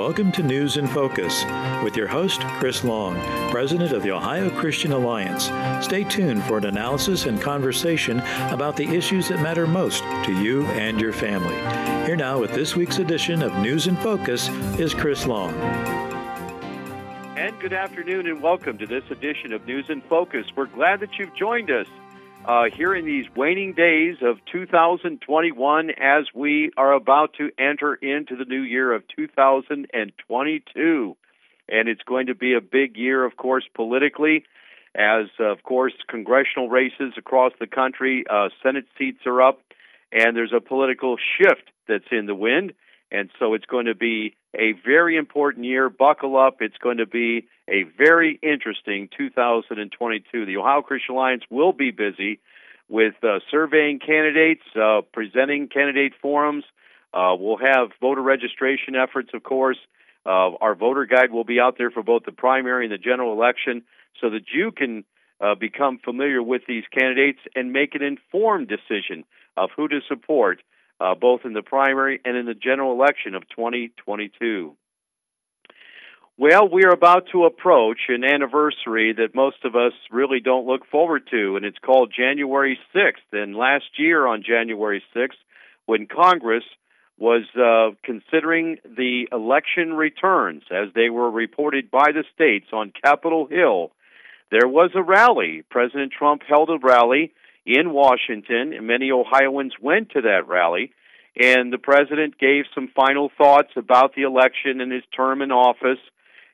welcome to News in Focus with your host, Chris Long, President of the Ohio Christian Alliance. Stay tuned for an analysis and conversation about the issues that matter most to you and your family. Here now with this week's edition of News in Focus is Chris Long. And good afternoon and welcome to this edition of News in Focus. We're glad that you've joined us uh, here in these waning days of 2021 as we are about to enter into the new year of 2022. And it's going to be a big year, of course, politically, as, of course, congressional races across the country, uh, Senate seats are up, and there's a political shift that's in the wind. And so it's going to be a very important year. Buckle up. It's going to be a very interesting 2022. The Ohio Christian Alliance will be busy with uh, surveying candidates, uh, presenting candidate forums. Uh, we'll have voter registration efforts, of course. Uh, our voter guide will be out there for both the primary and the general election so that you can uh, become familiar with these candidates and make an informed decision of who to support uh, both in the primary and in the general election of 2022. Well, we are about to approach an anniversary that most of us really don't look forward to, and it's called January 6th. And last year on January 6th, when Congress was uh, considering the election returns as they were reported by the states on Capitol Hill, there was a rally. President Trump held a rally in Washington, and many Ohioans went to that rally. And the president gave some final thoughts about the election and his term in office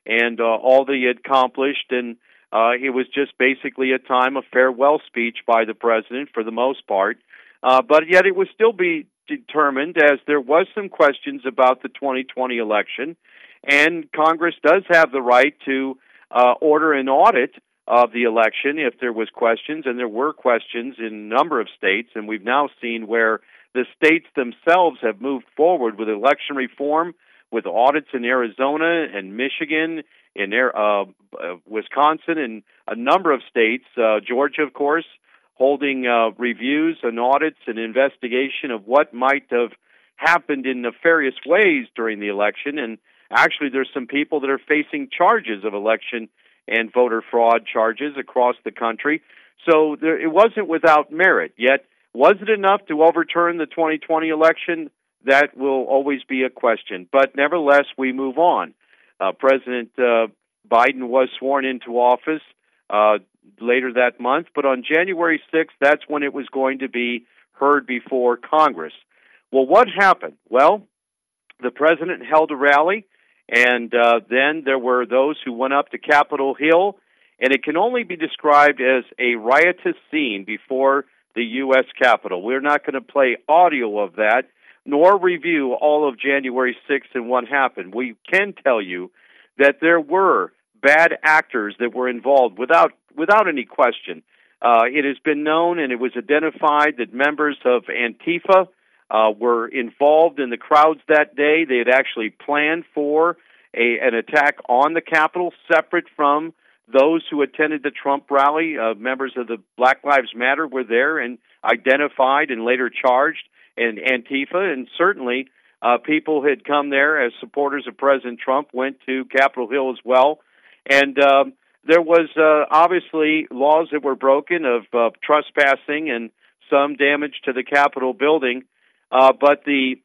and uh, all that he had accomplished. And uh, it was just basically a time of farewell speech by the president for the most part. Uh, but yet it was still be determined as there was some questions about the 2020 election, and Congress does have the right to uh, order an audit of the election if there was questions, and there were questions in a number of states, and we've now seen where the states themselves have moved forward with election reform, with audits in Arizona and Michigan, in uh, uh, Wisconsin, and a number of states, uh, Georgia, of course, holding uh, reviews and audits and investigation of what might have happened in nefarious ways during the election. And actually, there's some people that are facing charges of election and voter fraud charges across the country. So there, it wasn't without merit. Yet, was it enough to overturn the 2020 election? That will always be a question. But nevertheless, we move on. Uh, President uh, Biden was sworn into office uh, later that month, but on January 6th, that's when it was going to be heard before Congress. Well, what happened? Well, the president held a rally and uh, then there were those who went up to Capitol Hill, and it can only be described as a riotous scene before the U.S. Capitol. We're not going to play audio of that, nor review all of January 6th and what happened. We can tell you that there were bad actors that were involved without without any question. Uh, it has been known and it was identified that members of Antifa uh, were involved in the crowds that day. They had actually planned for a, an attack on the Capitol, separate from those who attended the Trump rally. Uh, members of the Black Lives Matter were there and identified and later charged in Antifa, and certainly uh, people had come there as supporters of President Trump went to Capitol Hill as well, and um, there was uh, obviously laws that were broken of uh, trespassing and some damage to the Capitol building. Uh, but the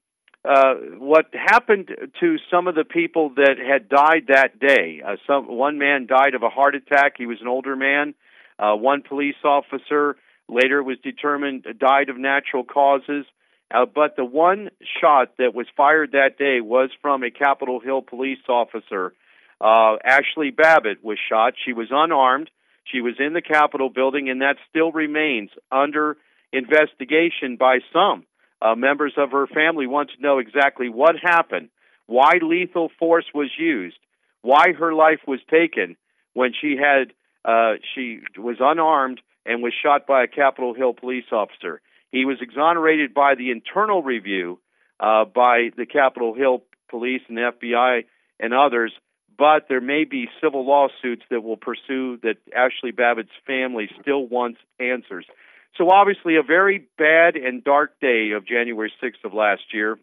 uh, what happened to some of the people that had died that day? Uh, some one man died of a heart attack. He was an older man. Uh, one police officer later was determined died of natural causes. Uh, but the one shot that was fired that day was from a Capitol Hill police officer. Uh, Ashley Babbitt was shot. She was unarmed. She was in the Capitol building, and that still remains under investigation by some uh, members of her family want to know exactly what happened, why lethal force was used, why her life was taken when she had uh, she was unarmed and was shot by a Capitol Hill police officer. He was exonerated by the internal review uh, by the Capitol Hill police and the FBI and others, but there may be civil lawsuits that will pursue that Ashley Babbitt's family still wants answers. So obviously, a very bad and dark day of January 6th of last year,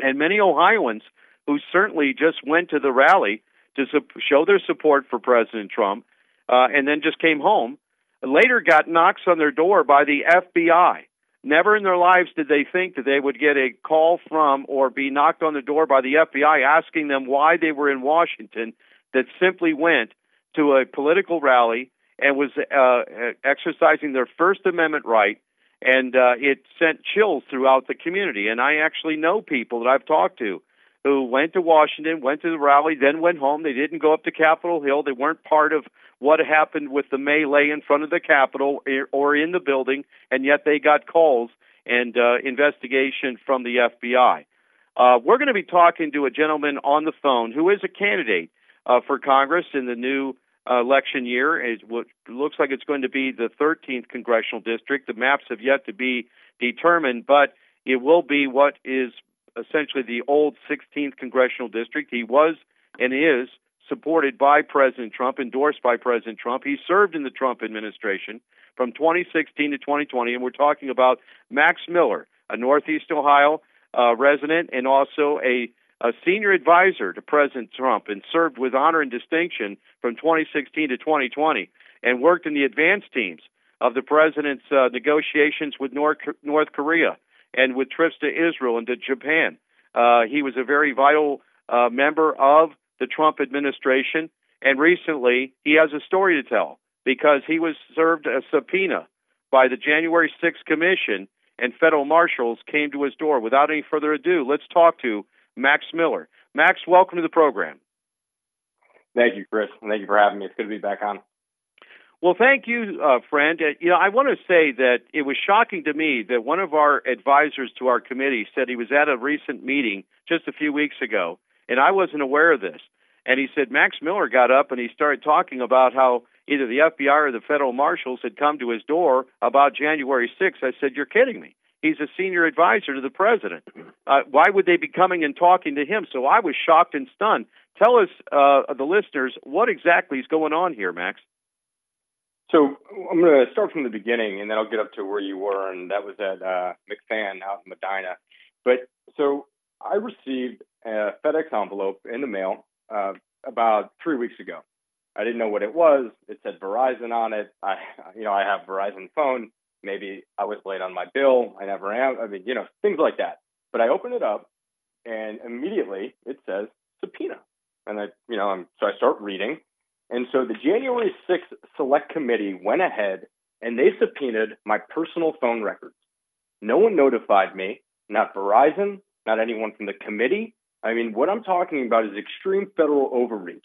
and many Ohioans who certainly just went to the rally to su- show their support for President Trump, uh, and then just came home. Later, got knocks on their door by the FBI. Never in their lives did they think that they would get a call from or be knocked on the door by the FBI asking them why they were in Washington. That simply went to a political rally and was uh, exercising their First Amendment right, and uh, it sent chills throughout the community. And I actually know people that I've talked to who went to Washington, went to the rally, then went home. They didn't go up to Capitol Hill. They weren't part of what happened with the melee in front of the Capitol or in the building, and yet they got calls and uh, investigation from the FBI. Uh, we're going to be talking to a gentleman on the phone who is a candidate uh, for Congress in the new election year. It looks like it's going to be the 13th congressional district. The maps have yet to be determined, but it will be what is essentially the old 16th congressional district. He was and is supported by President Trump, endorsed by President Trump. He served in the Trump administration from 2016 to 2020, and we're talking about Max Miller, a Northeast Ohio uh, resident and also a, a senior advisor to President Trump, and served with honor and distinction from 2016 to 2020, and worked in the advance teams of the president's uh, negotiations with North, North Korea and with trips to Israel and to Japan. Uh, he was a very vital uh, member of the Trump administration, and recently he has a story to tell because he was served a subpoena by the January 6th Commission, and federal marshals came to his door. Without any further ado, let's talk to Max Miller. Max, welcome to the program. Thank you, Chris. Thank you for having me. It's good to be back on. Well, thank you, uh, friend. Uh, you know, I want to say that it was shocking to me that one of our advisors to our committee said he was at a recent meeting just a few weeks ago, and I wasn't aware of this. And he said Max Miller got up and he started talking about how either the FBI or the federal marshals had come to his door about January 6th. I said, "You're kidding me." He's a senior advisor to the president. Uh, why would they be coming and talking to him? So I was shocked and stunned. Tell us, uh, the listeners, what exactly is going on here, Max? So I'm going to start from the beginning, and then I'll get up to where you were, and that was at uh, McFan out in Medina. But so I received a FedEx envelope in the mail uh, about three weeks ago. I didn't know what it was. It said Verizon on it. I, you know, I have Verizon phone. Maybe I was late on my bill. I never am. I mean, you know, things like that. But I open it up, and immediately it says subpoena, and I, you know, I'm, so I start reading, and so the January 6th Select Committee went ahead and they subpoenaed my personal phone records. No one notified me, not Verizon, not anyone from the committee. I mean, what I'm talking about is extreme federal overreach.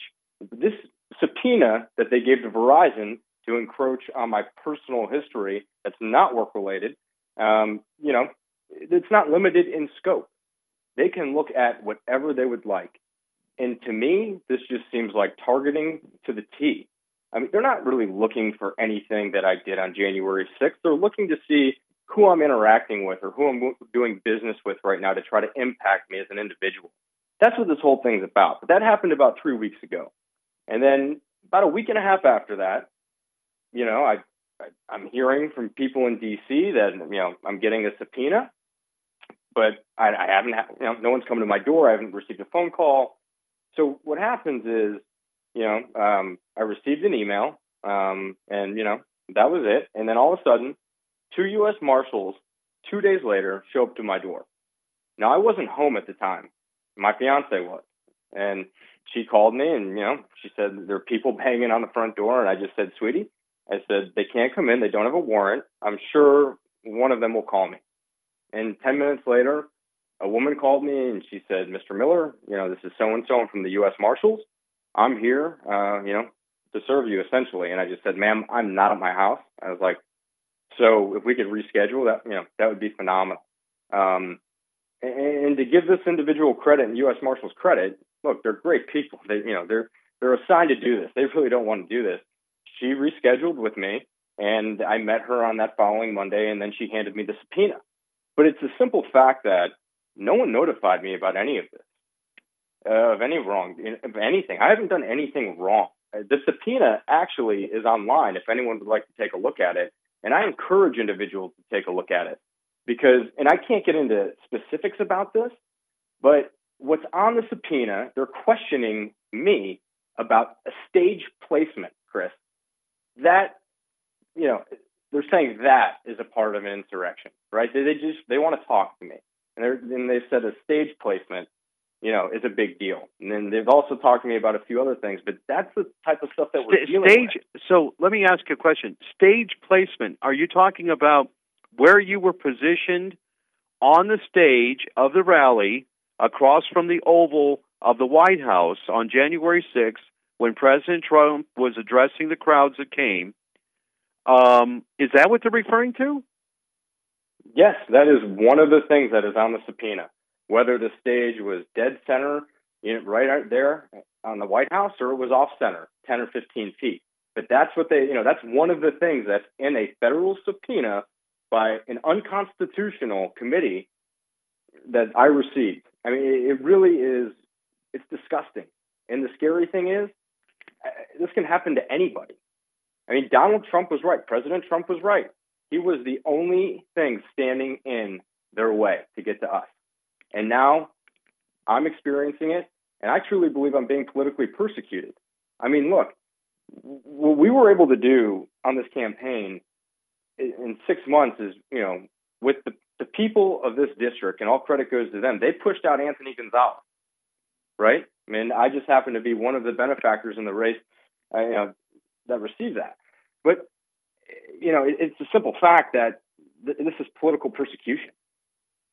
This subpoena that they gave to Verizon to encroach on my personal history that's not work related, um, you know, it's not limited in scope. They can look at whatever they would like. And to me, this just seems like targeting to the T. I mean, they're not really looking for anything that I did on January 6th. They're looking to see who I'm interacting with or who I'm doing business with right now to try to impact me as an individual. That's what this whole thing's about. But that happened about three weeks ago. And then about a week and a half after that, you know, I, I am hearing from people in D.C. that you know I'm getting a subpoena, but I, I haven't, ha- you know, no one's come to my door. I haven't received a phone call. So what happens is, you know, um, I received an email, um, and you know that was it. And then all of a sudden, two U.S. Marshals two days later show up to my door. Now I wasn't home at the time. My fiance was, and she called me, and you know, she said there are people banging on the front door, and I just said, "Sweetie," I said they can't come in. They don't have a warrant. I'm sure one of them will call me. And ten minutes later, a woman called me and she said, Mr. Miller, you know, this is so and so from the U.S. Marshals. I'm here, uh, you know, to serve you essentially. And I just said, ma'am, I'm not at my house. I was like, so if we could reschedule that, you know, that would be phenomenal. Um, and, and to give this individual credit and U.S. Marshals credit, look, they're great people. They, you know, they're they're assigned to do this. They really don't want to do this. She rescheduled with me, and I met her on that following Monday, and then she handed me the subpoena. But it's a simple fact that no one notified me about any of this, uh, of any wrong, of anything. I haven't done anything wrong. Uh, the subpoena actually is online if anyone would like to take a look at it. And I encourage individuals to take a look at it because, and I can't get into specifics about this, but what's on the subpoena, they're questioning me about a stage placement, Chris. That, you know, they're saying that is a part of an insurrection, right? They, they just they want to talk to me, and they and they've said a stage placement, you know, is a big deal. And then they've also talked to me about a few other things, but that's the type of stuff that we're St- dealing stage. with. So let me ask you a question. Stage placement. Are you talking about where you were positioned on the stage of the rally across from the Oval of the White House on January 6th when President Trump was addressing the crowds that came? Um, is that what they're referring to? Yes, that is one of the things that is on the subpoena. Whether the stage was dead center, you know, right out there on the White House, or it was off center, 10 or 15 feet. But that's what they, you know, that's one of the things that's in a federal subpoena by an unconstitutional committee that I received. I mean, it really is, it's disgusting. And the scary thing is, Uh, this can happen to anybody. I mean, Donald Trump was right. President Trump was right. He was the only thing standing in their way to get to us. And now I'm experiencing it, and I truly believe I'm being politically persecuted. I mean, look, what we were able to do on this campaign in six months is, you know, with the, the people of this district, and all credit goes to them, they pushed out Anthony Gonzalez, right? I mean, I just happen to be one of the benefactors in the race, uh, you know, that received that. But, you know, it, it's a simple fact that th- this is political persecution.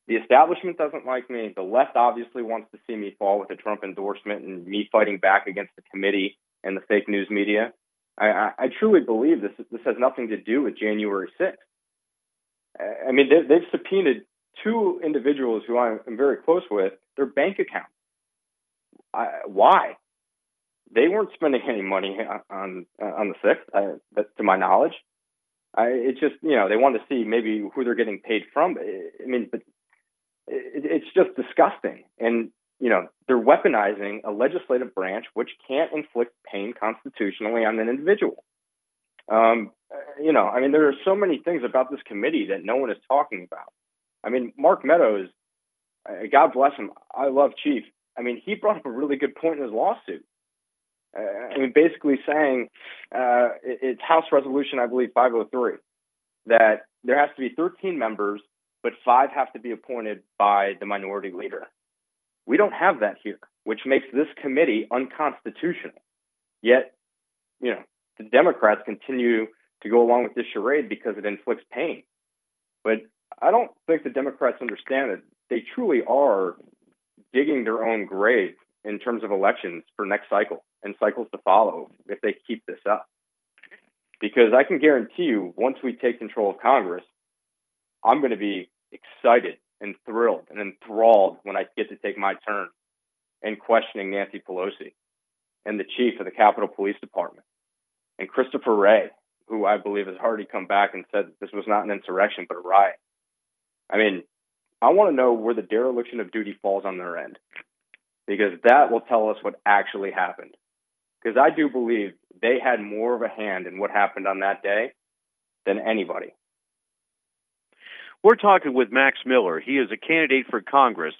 The establishment doesn't like me. The left obviously wants to see me fall with a Trump endorsement and me fighting back against the committee and the fake news media. I, I, I truly believe this this has nothing to do with January 6th. I mean, they, they've subpoenaed two individuals who I'm very close with their bank accounts. I, why? They weren't spending any money on on the sixth, uh, to my knowledge. I, it's just you know they want to see maybe who they're getting paid from. I mean, but it, it's just disgusting, and you know they're weaponizing a legislative branch which can't inflict pain constitutionally on an individual. Um, you know, I mean, there are so many things about this committee that no one is talking about. I mean, Mark Meadows, God bless him. I love Chief. I mean, he brought up a really good point in his lawsuit. Uh, I mean, basically saying uh, it's House Resolution, I believe, 503, that there has to be 13 members, but five have to be appointed by the minority leader. We don't have that here, which makes this committee unconstitutional. Yet, you know, the Democrats continue to go along with this charade because it inflicts pain. But I don't think the Democrats understand that they truly are digging their own grave in terms of elections for next cycle and cycles to follow if they keep this up. Because I can guarantee you, once we take control of Congress, I'm going to be excited and thrilled and enthralled when I get to take my turn in questioning Nancy Pelosi and the chief of the Capitol Police Department and Christopher Wray, who I believe has already come back and said this was not an insurrection but a riot. I mean, I want to know where the dereliction of duty falls on their end because that will tell us what actually happened. Because I do believe they had more of a hand in what happened on that day than anybody. We're talking with Max Miller. He is a candidate for Congress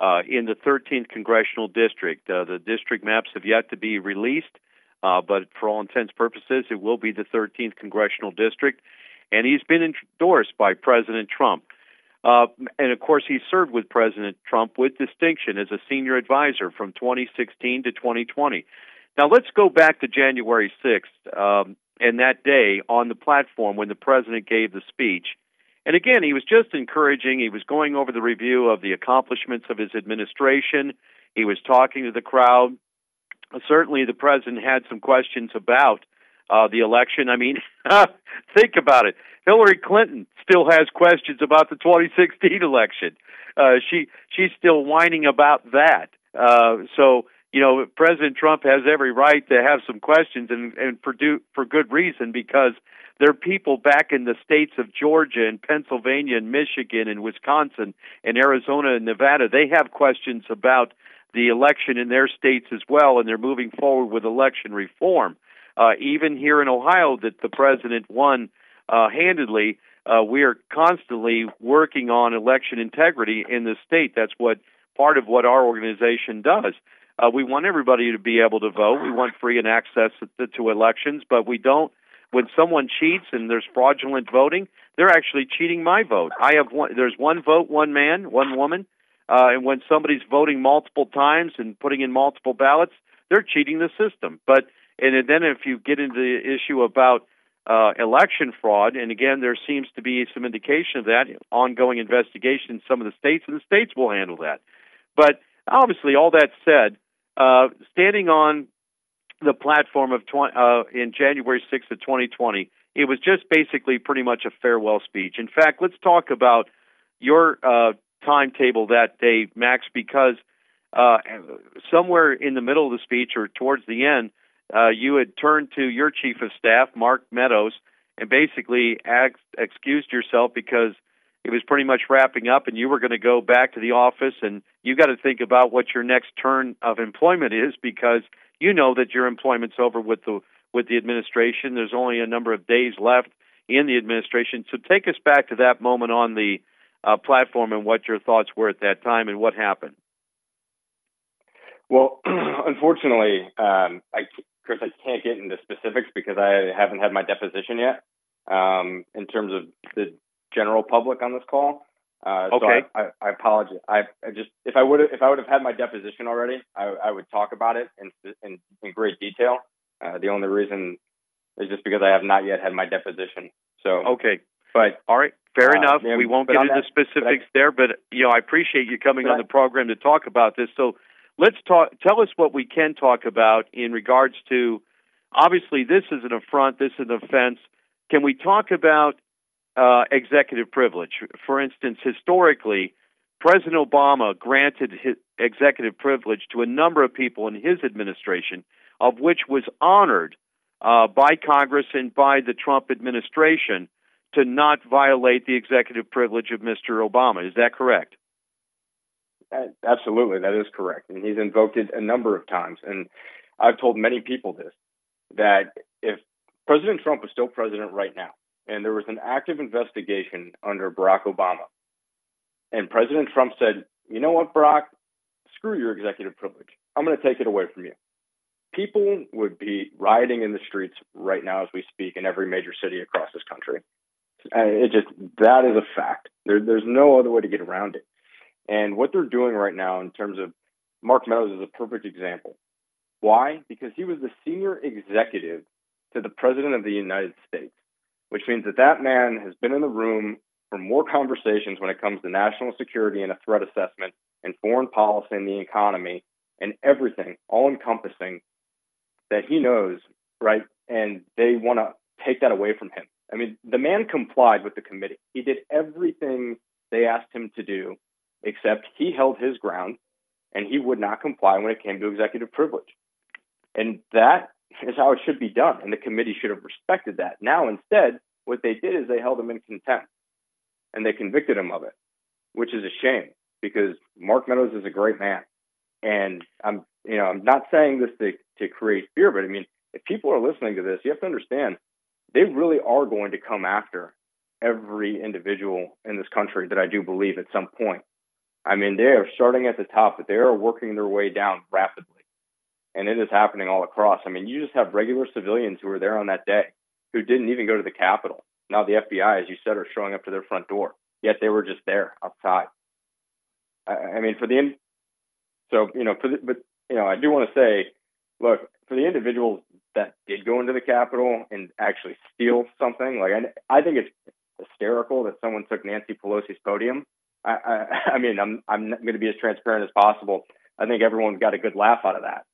uh, in the 13th Congressional District. Uh, the district maps have yet to be released, uh, but for all intents and purposes, it will be the 13th Congressional District. And he's been endorsed by President Trump. Uh, and of course, he served with President Trump with distinction as a senior advisor from 2016 to 2020. Now, let's go back to January 6th um, and that day on the platform when the president gave the speech. And again, he was just encouraging. He was going over the review of the accomplishments of his administration. He was talking to the crowd. Certainly, the president had some questions about uh, the election. I mean, think about it. Hillary Clinton still has questions about the 2016 election. Uh, she she's still whining about that. Uh, so you know, President Trump has every right to have some questions, and and for do, for good reason because there are people back in the states of Georgia and Pennsylvania and Michigan and Wisconsin and Arizona and Nevada. They have questions about the election in their states as well, and they're moving forward with election reform. Uh, even here in Ohio, that the president won uh, handedly, uh, we are constantly working on election integrity in the state. That's what part of what our organization does. Uh, we want everybody to be able to vote. We want free and access to, to elections, but we don't. When someone cheats and there's fraudulent voting, they're actually cheating my vote. I have one. There's one vote, one man, one woman. Uh, and when somebody's voting multiple times and putting in multiple ballots, they're cheating the system. But and then if you get into the issue about uh, election fraud, and again, there seems to be some indication of that ongoing investigation in some of the states, and the states will handle that. But obviously, all that said, uh, standing on the platform of 20, uh, in January 6th of 2020, it was just basically pretty much a farewell speech. In fact, let's talk about your uh, timetable that day, Max, because uh, somewhere in the middle of the speech or towards the end, uh, you had turned to your chief of staff, Mark Meadows, and basically ex- excused yourself because it was pretty much wrapping up and you were going to go back to the office and you've got to think about what your next turn of employment is because you know that your employment's over with the with the administration. There's only a number of days left in the administration. So take us back to that moment on the uh, platform and what your thoughts were at that time and what happened. Well unfortunately um, I, Chris, I can't get into specifics because I haven't had my deposition yet. Um, in terms of the general public on this call, uh, okay. So I, I, I apologize. I, I, just if I would if I would have had my deposition already, I, I would talk about it in in, in great detail. Uh, the only reason is just because I have not yet had my deposition. So okay, but all right, fair uh, enough. Yeah, we won't get into that, specifics but there, but you know I appreciate you coming on the program to talk about this. So let's talk. Tell us what we can talk about in regards to. Obviously, this is an affront. This is an offense. Can we talk about uh, executive privilege? For instance, historically, President Obama granted executive privilege to a number of people in his administration, of which was honored uh, by Congress and by the Trump administration to not violate the executive privilege of Mr. Obama. Is that correct? Uh, absolutely, that is correct. And he's invoked it a number of times. And I've told many people this that if President Trump was still president right now, and there was an active investigation under Barack Obama, and President Trump said, you know what, Barack, screw your executive privilege. I'm going to take it away from you. People would be rioting in the streets right now as we speak in every major city across this country. Uh, it just, that is a fact. There, there's no other way to get around it. And what they're doing right now in terms of Mark Meadows is a perfect example. Why? Because he was the senior executive to the President of the United States, which means that that man has been in the room for more conversations when it comes to national security and a threat assessment and foreign policy and the economy and everything, all encompassing, that he knows, right? And they want to take that away from him. I mean, the man complied with the committee. He did everything they asked him to do except he held his ground and he would not comply when it came to executive privilege. And that is how it should be done. And the committee should have respected that. Now, instead, what they did is they held him in contempt and they convicted him of it, which is a shame because Mark Meadows is a great man. And I'm, you know, I'm not saying this to, to create fear, but I mean, if people are listening to this, you have to understand they really are going to come after every individual in this country that I do believe at some point. I mean, they are starting at the top, but they are working their way down rapidly. And it is happening all across. I mean, you just have regular civilians who were there on that day who didn't even go to the Capitol. Now the FBI, as you said, are showing up to their front door, yet they were just there outside. I, I mean, for the in, so you know, for the, but you know, I do want to say, look, for the individuals that did go into the Capitol and actually steal something, like I, I think it's hysterical that someone took Nancy Pelosi's podium I, I, I mean, I'm I'm going to be as transparent as possible. I think everyone got a good laugh out of that,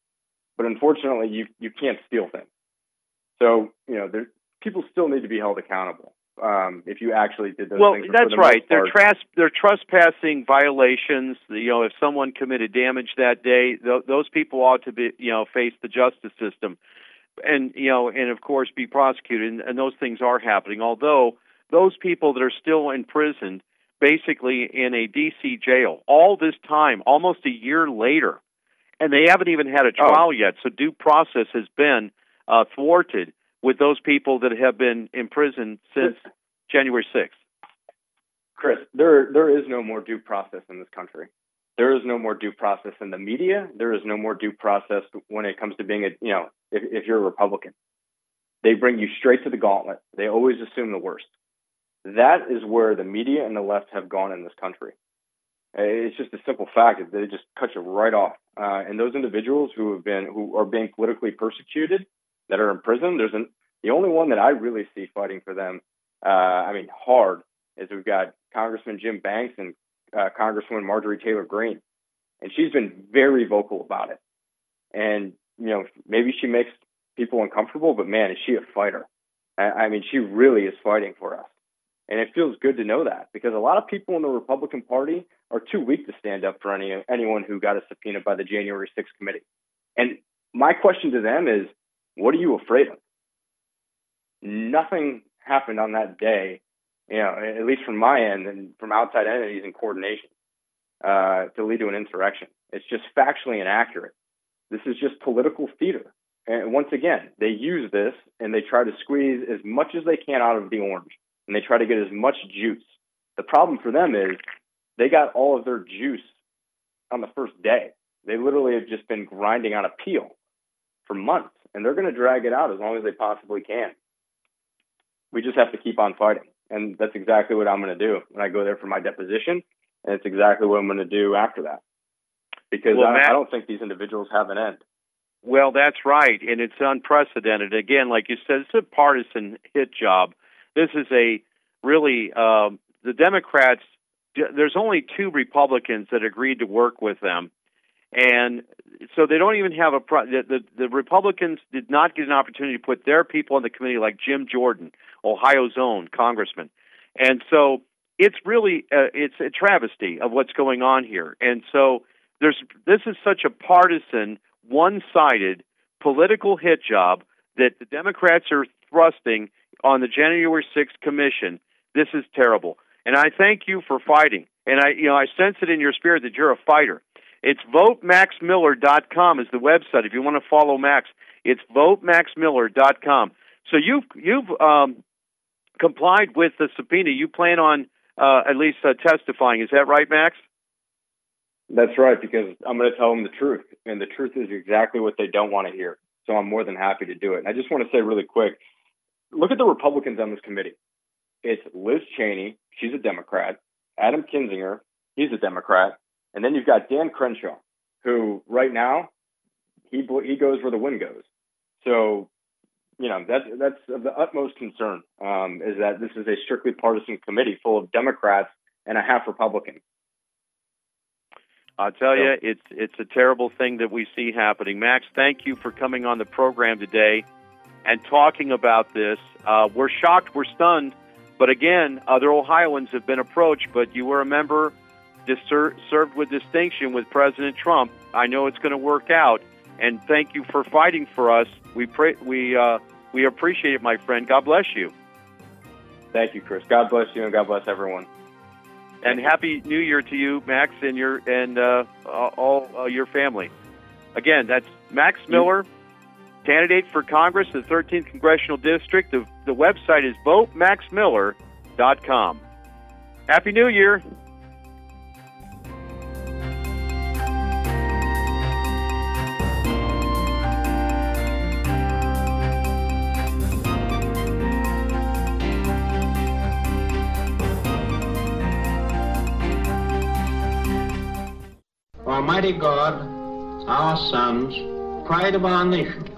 but unfortunately, you you can't steal things. So you know, there, people still need to be held accountable. Um, if you actually did those well, things. that's the right. They're tras- they're trespassing violations. You know, if someone committed damage that day, th- those people ought to be you know face the justice system, and you know, and of course be prosecuted. And, and those things are happening. Although those people that are still imprisoned basically in a DC jail all this time, almost a year later, and they haven't even had a oh. trial oh. yet. So due process has been uh, thwarted with those people that have been imprisoned since January 6th. Chris, there there is no more due process in this country. there is no more due process in the media. There is no more due process when it comes to being a, you know, if, if you're a Republican. They bring you straight to the gauntlet. They always assume the worst. That is where the media and the left have gone in this country. It's just a simple fact that they just cut you right off. Uh, and those individuals who have been who are being politically persecuted, that are in prison, there's an the only one that I really see fighting for them. Uh, I mean, hard is we've got Congressman Jim Banks and uh, Congresswoman Marjorie Taylor Greene, and she's been very vocal about it. And you know, maybe she makes people uncomfortable, but man, is she a fighter? I, I mean, she really is fighting for us. And it feels good to know that because a lot of people in the Republican Party are too weak to stand up for any anyone who got a subpoena by the January 6th committee. And my question to them is, what are you afraid of? Nothing happened on that day, you know, at least from my end and from outside entities in coordination, uh, to lead to an insurrection. It's just factually inaccurate. This is just political theater. And once again, they use this and they try to squeeze as much as they can out of the orange and they try to get as much juice. The problem for them is they got all of their juice on the first day. They literally have just been grinding on a peel for months, and they're going to drag it out as long as they possibly can. We just have to keep on fighting. And that's exactly what I'm going to do when I go there for my deposition. And it's exactly what I'm going to do after that. Because well, I, Matt, I don't think these individuals have an end. Well, that's right. And it's unprecedented. Again, like you said, it's a partisan hit job this is a really um, the Democrats. There's only two Republicans that agreed to work with them, and so they don't even have a. Pro- the, the the Republicans did not get an opportunity to put their people in the committee, like Jim Jordan, Ohio's own congressman, and so it's really uh, it's a travesty of what's going on here, and so there's this is such a partisan, one-sided political hit job that the Democrats are thrusting on the January 6th commission. This is terrible. And I thank you for fighting. And I, you know, I sense it in your spirit that you're a fighter. It's votemaxmiller.com is the website. If you want to follow Max, it's votemaxmiller.com. So you've you've um, complied with the subpoena. You plan on uh, at least uh, testifying. Is that right, Max? That's right, because I'm going to tell them the truth, and the truth is exactly what they don't want to hear. So I'm more than happy to do it. And I just want to say really quick, look at the Republicans on this committee. It's Liz Cheney, she's a Democrat. Adam Kinzinger, he's a Democrat, and then you've got Dan Crenshaw, who right now he he goes where the wind goes. So, you know that's that's of the utmost concern um, is that this is a strictly partisan committee full of Democrats and a half Republican. I'll tell so, you, it's it's a terrible thing that we see happening. Max, thank you for coming on the program today and talking about this. Uh, we're shocked, we're stunned, but again, other Ohioans have been approached. But you were a member, disser- served with distinction with President Trump. I know it's going to work out, and thank you for fighting for us. We pray, we uh, we appreciate it, my friend. God bless you. Thank you, Chris. God bless you, and God bless everyone. And happy New Year to you, Max, and your and uh, all uh, your family. Again, that's Max Miller candidate for Congress, the 13th Congressional District. The, the website is votemaxmiller.com. Happy New Year. Almighty God, our sons, pride of our nation,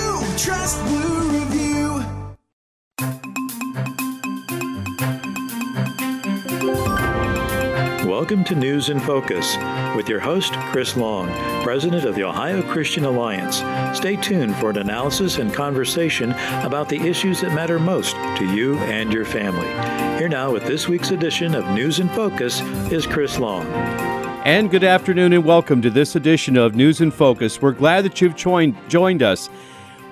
Trust Blue Review. Welcome to News in Focus with your host, Chris Long, President of the Ohio Christian Alliance. Stay tuned for an analysis and conversation about the issues that matter most to you and your family. Here now with this week's edition of News in Focus is Chris Long. And good afternoon and welcome to this edition of News in Focus. We're glad that you've joined, joined us.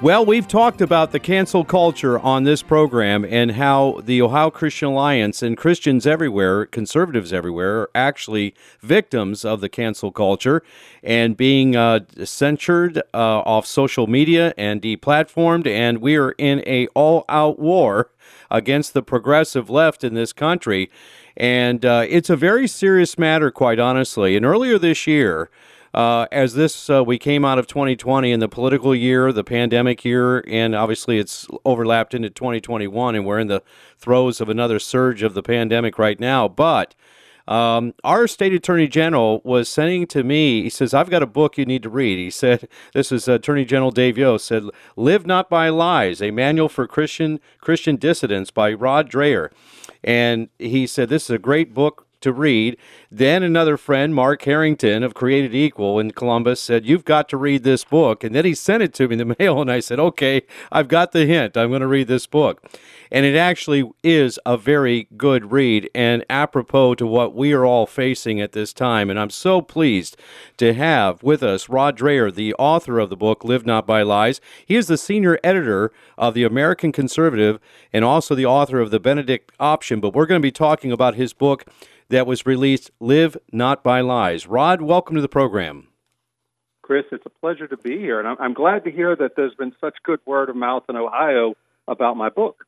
Well, we've talked about the cancel culture on this program and how the Ohio Christian Alliance and Christians everywhere, conservatives everywhere, are actually victims of the cancel culture and being uh, censured uh, off social media and deplatformed. And we are in a all-out war against the progressive left in this country. And uh, it's a very serious matter, quite honestly. And earlier this year, uh, as this uh, we came out of 2020 in the political year, the pandemic year, and obviously it's overlapped into 2021, and we're in the throes of another surge of the pandemic right now. But um, our state attorney general was sending to me. He says, "I've got a book you need to read." He said, "This is Attorney General Dave Yost said, "Live Not by Lies: A Manual for Christian Christian Dissidents" by Rod Dreher." And he said, "This is a great book to read. Then another friend, Mark Harrington of Created Equal in Columbus, said, You've got to read this book. And then he sent it to me in the mail, and I said, Okay, I've got the hint. I'm going to read this book. And it actually is a very good read and apropos to what we are all facing at this time. And I'm so pleased to have with us Rod Dreher, the author of the book Live Not by Lies. He is the senior editor of the American Conservative and also the author of the Benedict Option. But we're going to be talking about his book that was released, Live Not by Lies. Rod, welcome to the program. Chris, it's a pleasure to be here, and I'm glad to hear that there's been such good word of mouth in Ohio about my book.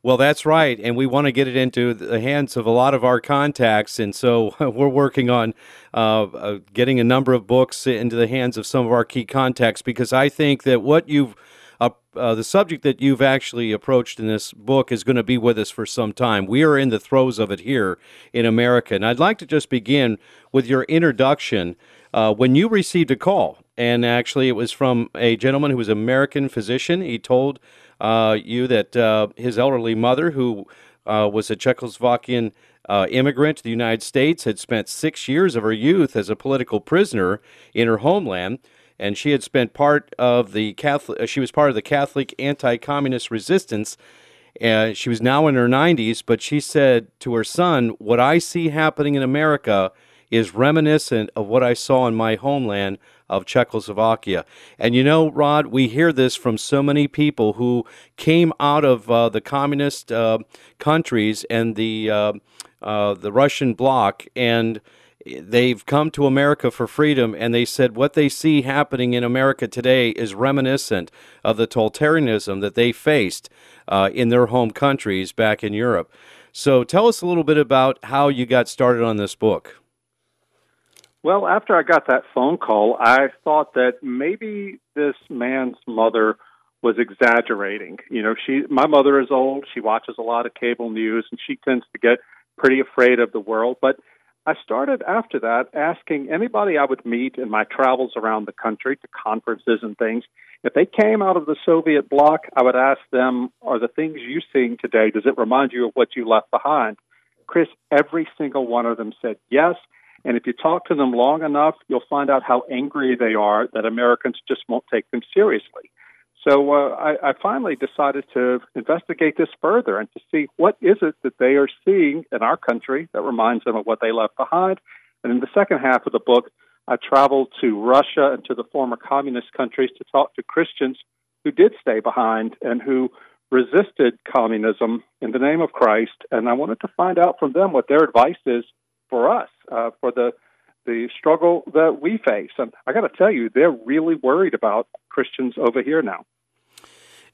Well, that's right, and we want to get it into the hands of a lot of our contacts, and so we're working on uh, uh, getting a number of books into the hands of some of our key contacts because I think that what you've uh, uh, the subject that you've actually approached in this book is going to be with us for some time. We are in the throes of it here in America. And I'd like to just begin with your introduction. Uh, when you received a call, and actually it was from a gentleman who was an American physician, he told uh, you that uh, his elderly mother, who uh, was a Czechoslovakian immigrant to the United States, had spent six years of her youth as a political prisoner in her homeland and she had spent part of the Catholic. Uh, she was part of the Catholic anti-communist resistance. Uh, she was now in her 90s, but she said to her son, "What I see happening in America is reminiscent of what I saw in my homeland of Czechoslovakia." And you know, Rod, we hear this from so many people who came out of uh, the communist uh, countries and the uh, uh, the Russian bloc and they've come to America for freedom, and they said what they see happening in America today is reminiscent of the totalitarianism that they faced uh, in their home countries back in Europe. So tell us a little bit about how you got started on this book. Well, after I got that phone call, I thought that maybe this man's mother was exaggerating. You know, she my mother is old, she watches a lot of cable news and she tends to get pretty afraid of the world, but I started after that asking anybody I would meet in my travels around the country to conferences and things. If they came out of the Soviet bloc, I would ask them, Are the things you're seeing today, does it remind you of what you left behind? Chris, every single one of them said yes. And if you talk to them long enough, you'll find out how angry they are that Americans just won't take them seriously. So uh, I, I finally decided to investigate this further and to see what is it that they are seeing in our country that reminds them of what they left behind. And in the second half of the book, I traveled to Russia and to the former communist countries to talk to Christians who did stay behind and who resisted communism in the name of Christ. And I wanted to find out from them what their advice is for us, uh, for the the struggle that we face. And I got to tell you, they're really worried about Christians over here now.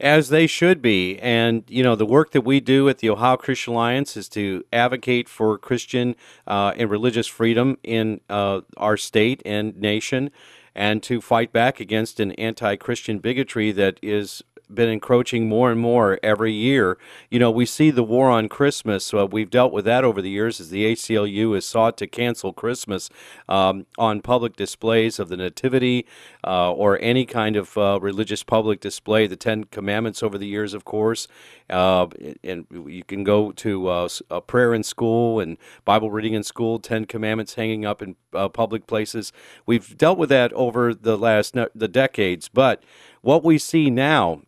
As they should be. And, you know, the work that we do at the Ohio Christian Alliance is to advocate for Christian uh, and religious freedom in uh, our state and nation and to fight back against an anti Christian bigotry that is been encroaching more and more every year. You know, we see the war on Christmas. Uh, we've dealt with that over the years as the ACLU has sought to cancel Christmas um, on public displays of the Nativity uh, or any kind of uh, religious public display. The Ten Commandments over the years, of course. Uh, and you can go to uh, a prayer in school and Bible reading in school, Ten Commandments hanging up in uh, public places. We've dealt with that over the last the decades, but what we see now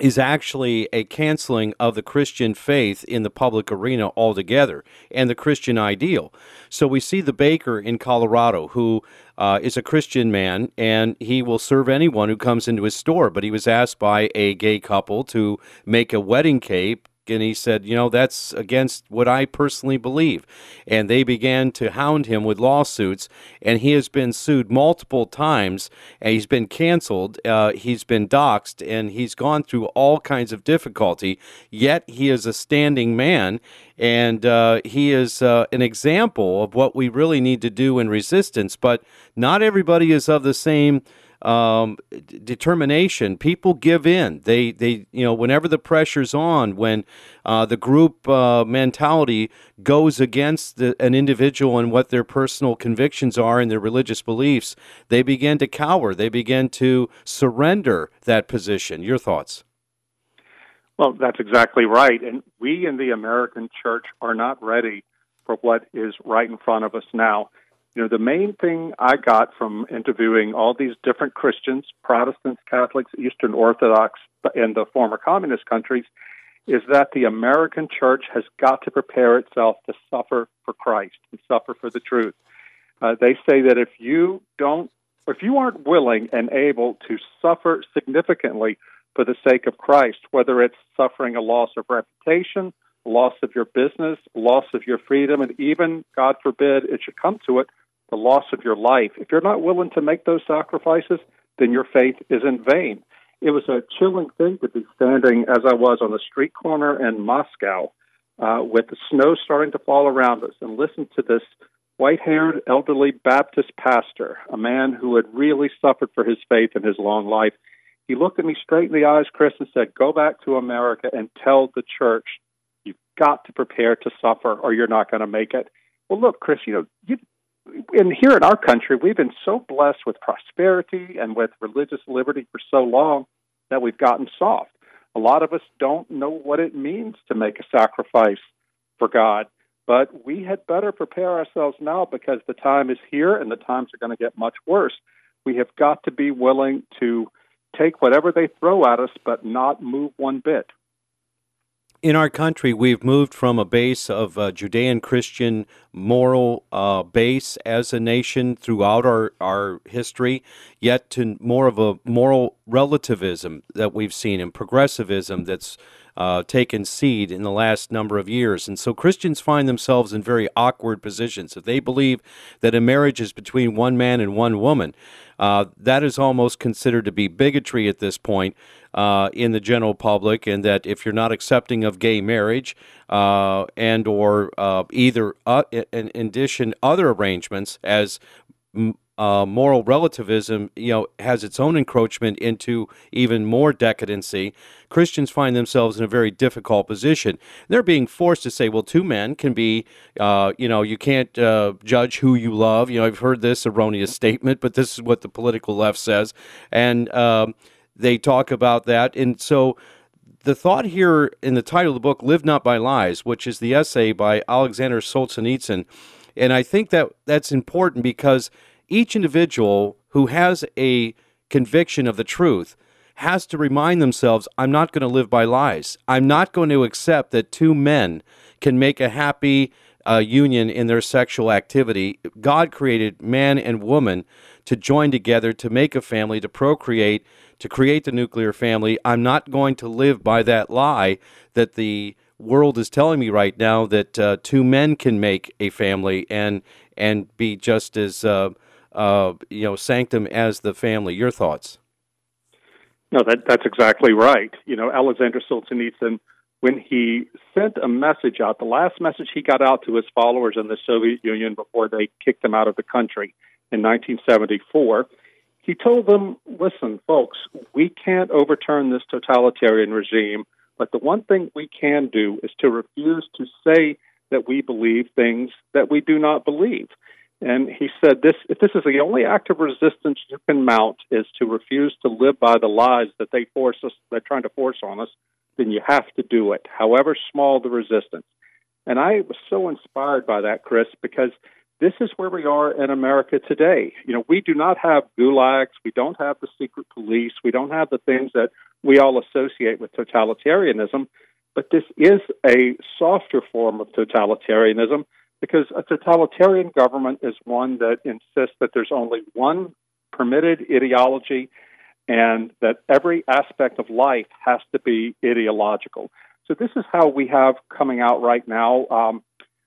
is actually a canceling of the Christian faith in the public arena altogether and the Christian ideal. So we see the baker in Colorado who uh, is a Christian man and he will serve anyone who comes into his store. But he was asked by a gay couple to make a wedding cake and he said, You know, that's against what I personally believe. And they began to hound him with lawsuits, and he has been sued multiple times, and he's been canceled, uh, he's been doxxed, and he's gone through all kinds of difficulty. Yet he is a standing man, and uh, he is uh, an example of what we really need to do in resistance. But not everybody is of the same um, determination. People give in. They they you know whenever the pressure's on, when uh, the group uh, mentality goes against the, an individual and what their personal convictions are and their religious beliefs, they begin to cower. They begin to surrender that position. Your thoughts? Well, that's exactly right. And we in the American church are not ready for what is right in front of us now. You know, the main thing I got from interviewing all these different Christians, Protestants, Catholics, Eastern Orthodox, in the former communist countries, is that the American church has got to prepare itself to suffer for Christ and suffer for the truth. Uh, they say that if you don't, if you aren't willing and able to suffer significantly for the sake of Christ, whether it's suffering a loss of reputation, loss of your business, loss of your freedom, and even, God forbid, it should come to it, the loss of your life. If you're not willing to make those sacrifices, then your faith is in vain. It was a chilling thing to be standing as I was on the street corner in Moscow uh, with the snow starting to fall around us and listen to this white haired elderly Baptist pastor, a man who had really suffered for his faith in his long life. He looked at me straight in the eyes, Chris, and said, Go back to America and tell the church you've got to prepare to suffer or you're not going to make it. Well, look, Chris, you know, you, and here in our country, we've been so blessed with prosperity and with religious liberty for so long that we've gotten soft. A lot of us don't know what it means to make a sacrifice for God, but we had better prepare ourselves now because the time is here and the times are going to get much worse. We have got to be willing to take whatever they throw at us, but not move one bit in our country, we've moved from a base of uh, Judean Christian moral uh, base as a nation throughout our, our history, yet to more of a moral relativism that we've seen and progressivism that's uh, taken seed in the last number of years. And so Christians find themselves in very awkward positions. If they believe that a marriage is between one man and one woman, uh, that is almost considered to be bigotry at this point uh, in the general public, and that if you're not accepting of gay marriage uh, and or uh, either uh, in, addition other arrangements as uh, moral relativism, you know, has its own encroachment into even more decadency. Christians find themselves in a very difficult position. They're being forced to say, well, two men can be, uh, you know, you can't uh, judge who you love. You know, I've heard this erroneous statement, but this is what the political left says, and um, they talk about that, and so. The thought here in the title of the book, Live Not by Lies, which is the essay by Alexander Solzhenitsyn, and I think that that's important because each individual who has a conviction of the truth has to remind themselves I'm not going to live by lies. I'm not going to accept that two men can make a happy uh, union in their sexual activity. God created man and woman to join together to make a family, to procreate, to create the nuclear family. I'm not going to live by that lie that the world is telling me right now that uh, two men can make a family and and be just as uh, uh, you know sanctum as the family. Your thoughts? No, that that's exactly right. You know, Alexander Solzhenitsyn, when he sent a message out, the last message he got out to his followers in the Soviet Union before they kicked him out of the country in 1974, he told them, "Listen, folks, we can't overturn this totalitarian regime." But the one thing we can do is to refuse to say that we believe things that we do not believe. And he said, "This if this is the only act of resistance you can mount is to refuse to live by the lies that they force us, they're trying to force on us, then you have to do it, however small the resistance." And I was so inspired by that, Chris, because this is where we are in America today. You know, we do not have gulags, we don't have the secret police, we don't have the things that we all associate with totalitarianism, but this is a softer form of totalitarianism because a totalitarian government is one that insists that there's only one permitted ideology and that every aspect of life has to be ideological. So this is how we have coming out right now. Um,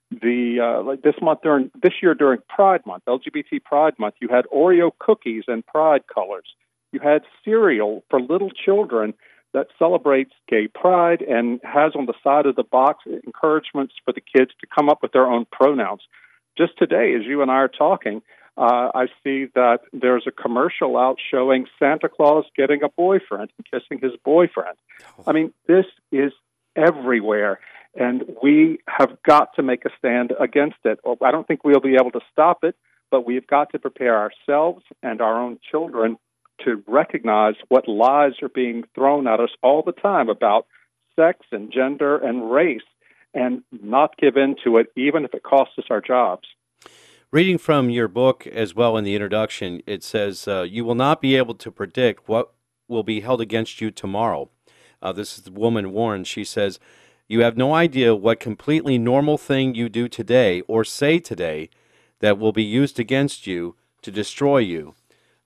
the uh, like this month during this year during Pride Month, LGBT Pride Month, you had Oreo cookies and Pride colors. You had cereal for little children that celebrates gay pride and has on the side of the box encouragements for the kids to come up with their own pronouns. Just today, as you and I are talking, uh, I see that there's a commercial out showing Santa Claus getting a boyfriend and kissing his boyfriend. I mean, this is everywhere, and we have got to make a stand against it. I don't think we'll be able to stop it, but we've got to prepare ourselves and our own children to recognize what lies are being thrown at us all the time about sex and gender and race and not give in to it, even if it costs us our jobs. Reading from your book as well in the introduction, it says, uh, You will not be able to predict what will be held against you tomorrow. Uh, this is the woman Warren. She says, You have no idea what completely normal thing you do today or say today that will be used against you to destroy you.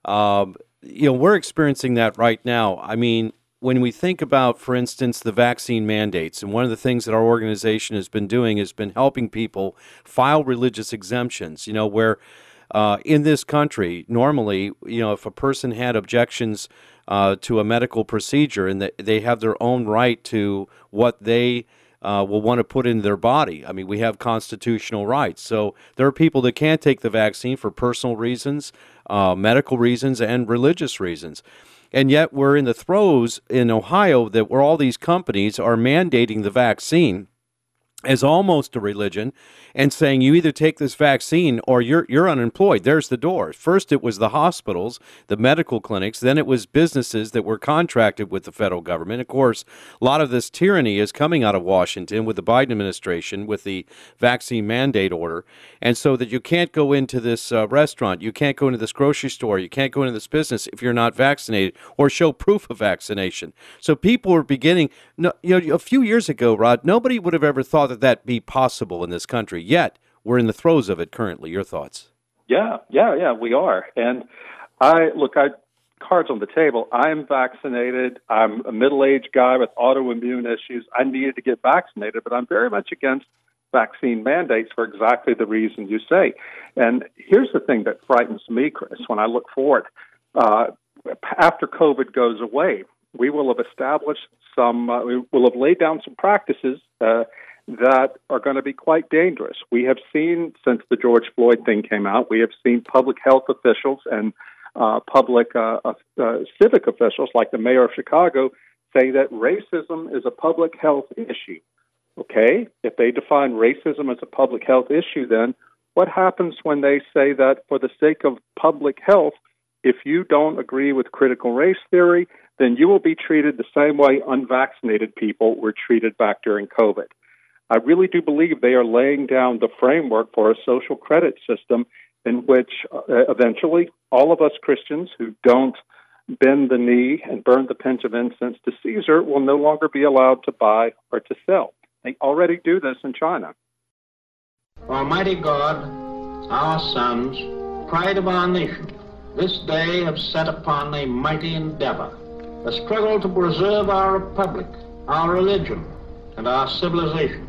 Um, you know, we're experiencing that right now. I mean, when we think about, for instance, the vaccine mandates, and one of the things that our organization has been doing has been helping people file religious exemptions, you know, where uh, in this country, normally, you know, if a person had objections uh, to a medical procedure and they have their own right to what they uh, will want to put in their body. I mean, we have constitutional rights. So there are people that can't take the vaccine for personal reasons, uh, medical reasons, and religious reasons. And yet we're in the throes in Ohio that where all these companies are mandating the vaccine as almost a religion and saying you either take this vaccine or you're you're unemployed. There's the door. First it was the hospitals, the medical clinics, then it was businesses that were contracted with the federal government. Of course, a lot of this tyranny is coming out of Washington with the Biden administration with the vaccine mandate order. And so that you can't go into this uh, restaurant, you can't go into this grocery store, you can't go into this business if you're not vaccinated or show proof of vaccination. So people are beginning you know a few years ago, Rod, nobody would have ever thought that that be possible in this country. Yet we're in the throes of it currently. Your thoughts? Yeah, yeah, yeah, we are. And I look, I cards on the table. I'm vaccinated. I'm a middle-aged guy with autoimmune issues. I needed to get vaccinated, but I'm very much against vaccine mandates for exactly the reason you say. And here's the thing that frightens me, Chris, when I look forward. Uh, after COVID goes away, we will have established some, uh, we will have laid down some practices uh, that are going to be quite dangerous. We have seen since the George Floyd thing came out, we have seen public health officials and uh, public uh, uh, uh, civic officials, like the mayor of Chicago, say that racism is a public health issue. Okay, if they define racism as a public health issue, then what happens when they say that for the sake of public health, if you don't agree with critical race theory, then you will be treated the same way unvaccinated people were treated back during COVID? I really do believe they are laying down the framework for a social credit system in which uh, eventually all of us Christians who don't bend the knee and burn the pinch of incense to Caesar will no longer be allowed to buy or to sell. They already do this in China. Almighty God, our sons, pride of our nation, this day have set upon a mighty endeavor, a struggle to preserve our republic, our religion, and our civilization,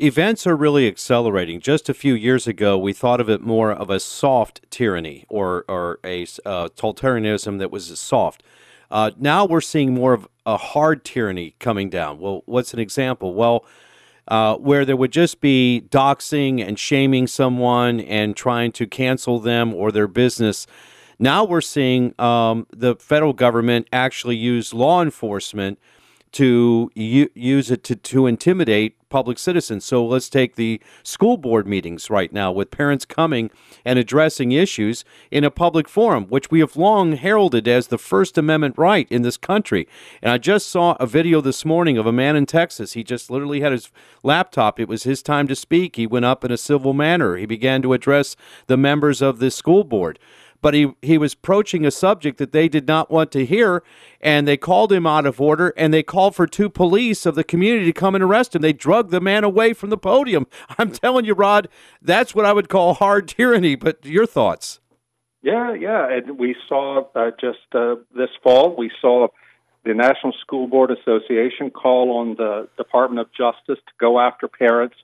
Events are really accelerating. Just a few years ago, we thought of it more of a soft tyranny or, or a uh, totalitarianism that was soft. Uh, now we're seeing more of a hard tyranny coming down. Well, what's an example? Well, uh, where there would just be doxing and shaming someone and trying to cancel them or their business. Now we're seeing um, the federal government actually use law enforcement to u- use it to, to intimidate public citizens. So let's take the school board meetings right now with parents coming and addressing issues in a public forum, which we have long heralded as the First Amendment right in this country. And I just saw a video this morning of a man in Texas. He just literally had his laptop. It was his time to speak. He went up in a civil manner. He began to address the members of the school board but he, he was approaching a subject that they did not want to hear, and they called him out of order, and they called for two police of the community to come and arrest him. They drug the man away from the podium. I'm telling you, Rod, that's what I would call hard tyranny. But your thoughts? Yeah, yeah, and we saw uh, just uh, this fall, we saw the National School Board Association call on the Department of Justice to go after parents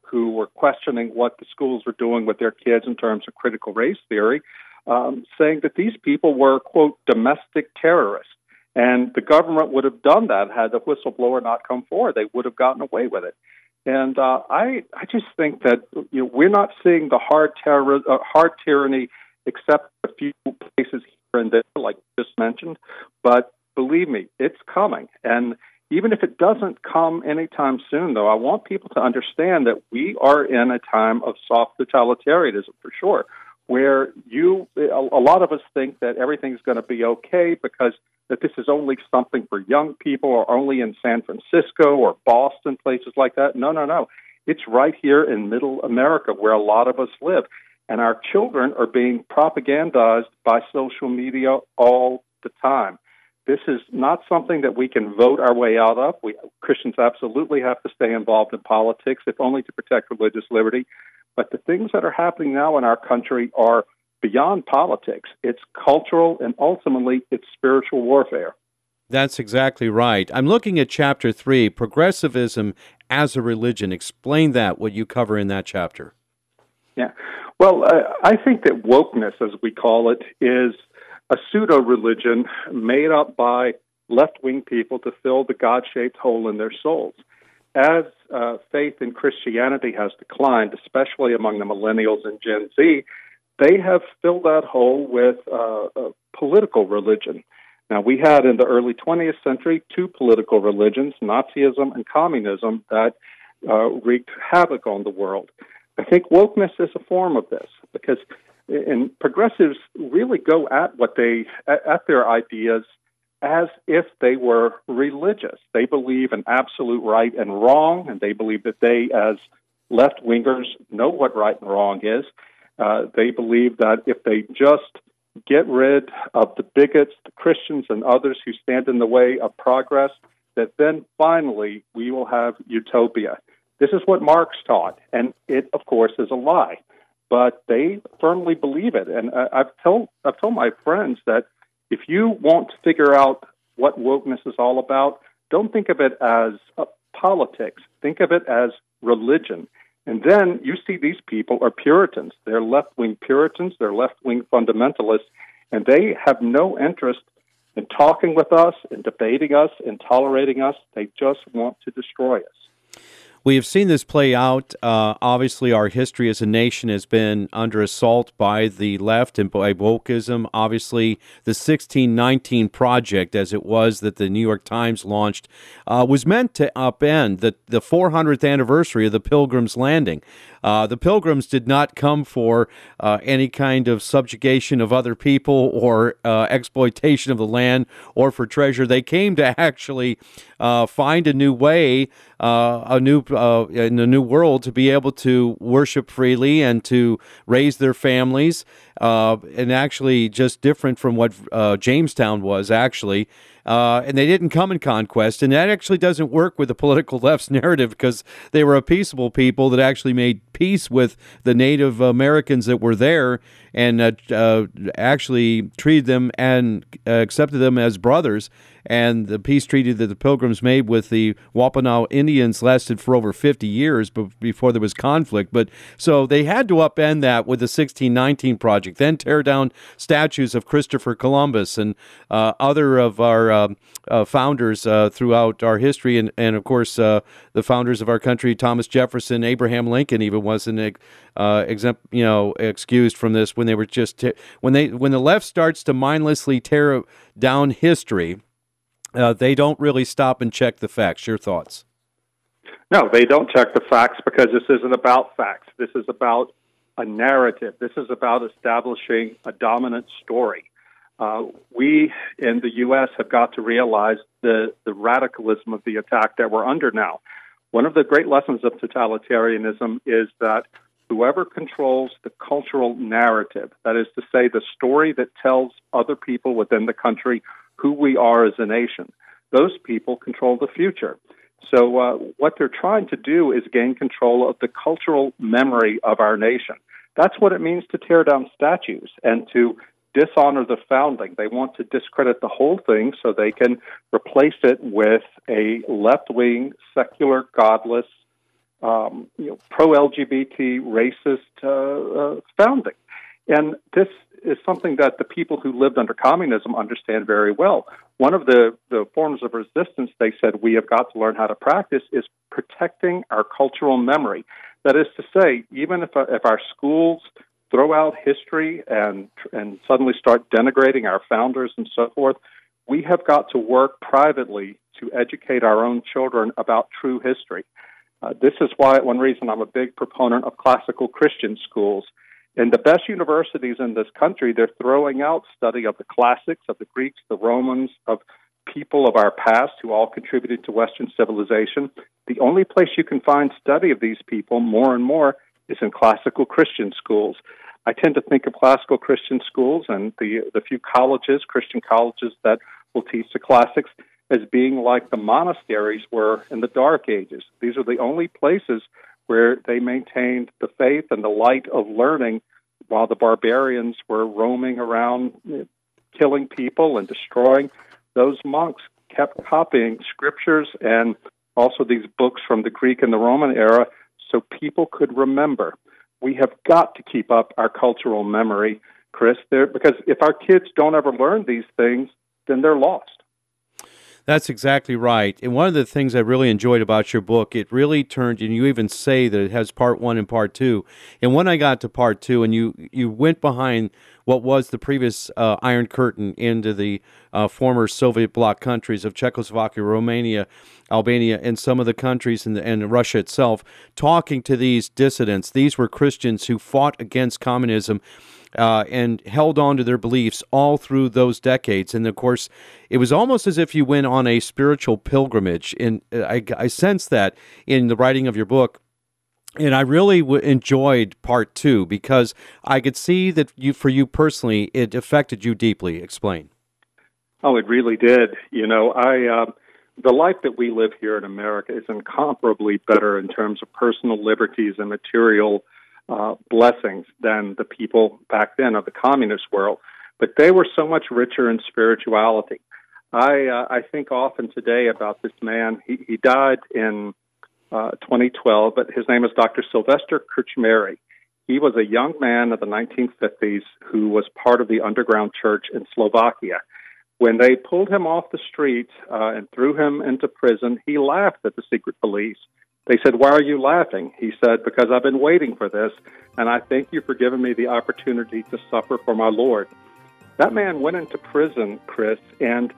who were questioning what the schools were doing with their kids in terms of critical race theory um, saying that these people were, quote, domestic terrorists. And the government would have done that had the whistleblower not come forward. They would have gotten away with it. And uh, I, I just think that you know, we're not seeing the hard, terror, uh, hard tyranny except a few places here and there, like just mentioned. But believe me, it's coming. And even if it doesn't come anytime soon, though, I want people to understand that we are in a time of soft totalitarianism for sure where you a lot of us think that everything's going to be okay because that this is only something for young people or only in San Francisco or Boston places like that no no no it's right here in middle America where a lot of us live and our children are being propagandized by social media all the time this is not something that we can vote our way out of. We Christians absolutely have to stay involved in politics, if only to protect religious liberty. But the things that are happening now in our country are beyond politics. It's cultural and ultimately it's spiritual warfare. That's exactly right. I'm looking at chapter three, progressivism as a religion. Explain that, what you cover in that chapter. Yeah. Well, uh, I think that wokeness, as we call it, is a pseudo religion made up by left wing people to fill the God shaped hole in their souls as uh, faith in Christianity has declined, especially among the millennials and Gen Z, they have filled that hole with uh, political religion. Now, we had in the early 20th century two political religions, Nazism and communism, that uh, wreaked havoc on the world. I think wokeness is a form of this because and progressives really go at what they at their ideas as if they were religious. They believe in absolute right and wrong, and they believe that they, as left wingers, know what right and wrong is. Uh, they believe that if they just get rid of the bigots, the Christians, and others who stand in the way of progress, that then finally we will have utopia. This is what Marx taught, and it, of course, is a lie. But they firmly believe it, and I've told I've told my friends that if you want to figure out what wokeness is all about, don't think of it as uh, politics. Think of it as religion. And then you see these people are Puritans. They're left wing Puritans, they're left wing fundamentalists, and they have no interest in talking with us, in debating us, in tolerating us. They just want to destroy us. We have seen this play out. Uh, obviously, our history as a nation has been under assault by the left and by wokeism. Obviously, the 1619 Project, as it was that the New York Times launched, uh, was meant to upend the, the 400th anniversary of the Pilgrim's Landing. Uh, the Pilgrims did not come for uh, any kind of subjugation of other people or uh, exploitation of the land or for treasure. They came to actually uh, find a new way, uh, a new in a new world, to be able to worship freely and to raise their families, and actually just different from what Jamestown was actually. Uh, and they didn't come in conquest. And that actually doesn't work with the political left's narrative because they were a peaceable people that actually made peace with the Native Americans that were there and uh, uh, actually treated them and uh, accepted them as brothers. And the peace treaty that the Pilgrims made with the Wampanoag Indians lasted for over 50 years before there was conflict. But so they had to upend that with the 1619 project, then tear down statues of Christopher Columbus and uh, other of our uh, uh, founders throughout our history, and, and of course the founders of our country, Thomas Jefferson, Abraham Lincoln, even wasn't exempt, you know, excused from this when they were just when they when the left starts to mindlessly tear down history, uh, they don't really stop and check the facts. Your thoughts? No, they don't check the facts because this isn't about facts. This is about a narrative. This is about establishing a dominant story. Uh, we in the U.S. have got to realize the, the radicalism of the attack that we're under now. One of the great lessons of totalitarianism is that whoever controls the cultural narrative, that is to say, the story that tells other people within the country who we are as a nation, those people control the future. So, uh, what they're trying to do is gain control of the cultural memory of our nation. That's what it means to tear down statues and to dishonor the founding. They want to discredit the whole thing so they can replace it with a left wing, secular, godless, um, you know, pro LGBT, racist uh, uh, founding. And this is something that the people who lived under communism understand very well. One of the, the forms of resistance they said we have got to learn how to practice is protecting our cultural memory. That is to say, even if, uh, if our schools throw out history and, and suddenly start denigrating our founders and so forth, we have got to work privately to educate our own children about true history. Uh, this is why one reason I'm a big proponent of classical Christian schools. In the best universities in this country, they're throwing out study of the classics, of the Greeks, the Romans, of people of our past who all contributed to Western civilization. The only place you can find study of these people more and more is in classical Christian schools. I tend to think of classical Christian schools and the the few colleges, Christian colleges that will teach the classics as being like the monasteries were in the Dark Ages. These are the only places where they maintained the faith and the light of learning while the barbarians were roaming around killing people and destroying. Those monks kept copying scriptures and also these books from the Greek and the Roman era so people could remember. We have got to keep up our cultural memory, Chris, there because if our kids don't ever learn these things, then they're lost. That's exactly right. And one of the things I really enjoyed about your book, it really turned, and you even say that it has part one and part two. And when I got to part two, and you you went behind what was the previous uh, Iron Curtain into the uh, former Soviet bloc countries of Czechoslovakia, Romania, Albania, and some of the countries the, and Russia itself, talking to these dissidents. These were Christians who fought against communism uh, and held on to their beliefs all through those decades. And of course, it was almost as if you went on a spiritual pilgrimage. And I, I sense that in the writing of your book and I really w- enjoyed part two because I could see that you, for you personally, it affected you deeply. Explain. Oh, it really did. You know, I uh, the life that we live here in America is incomparably better in terms of personal liberties and material uh, blessings than the people back then of the communist world. But they were so much richer in spirituality. I uh, I think often today about this man. He he died in uh, 2012, but his name is Dr. Silvester Krčméry. He was a young man of the 1950s who was part of the underground church in Slovakia. When they pulled him off the street uh, and threw him into prison, he laughed at the secret police. They said, Why are you laughing? He said, Because I've been waiting for this, and I thank you for giving me the opportunity to suffer for my Lord. That man went into prison, Chris, and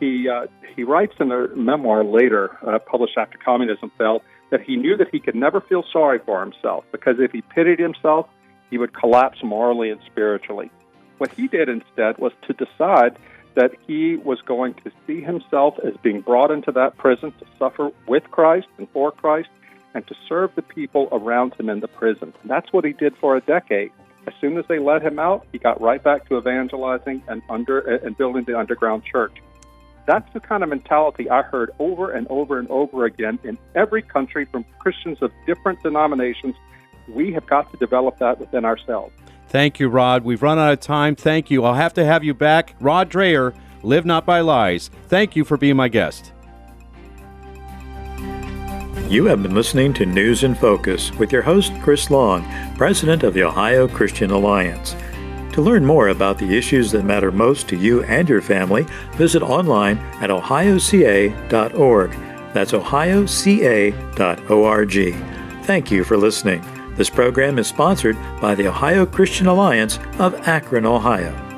he uh, he writes in a memoir later, uh, published after communism fell, that he knew that he could never feel sorry for himself because if he pitied himself, he would collapse morally and spiritually. What he did instead was to decide that he was going to see himself as being brought into that prison to suffer with Christ and for Christ and to serve the people around him in the prison. And that's what he did for a decade. As soon as they let him out, he got right back to evangelizing and under and building the underground church. That's the kind of mentality I heard over and over and over again in every country from Christians of different denominations. We have got to develop that within ourselves. Thank you, Rod. We've run out of time. Thank you. I'll have to have you back. Rod Dreher, Live Not by Lies. Thank you for being my guest. You have been listening to News in Focus with your host, Chris Long, President of the Ohio Christian Alliance. To learn more about the issues that matter most to you and your family, visit online at ohioca.org. That's ohioca.org. Thank you for listening. This program is sponsored by the Ohio Christian Alliance of Akron, Ohio.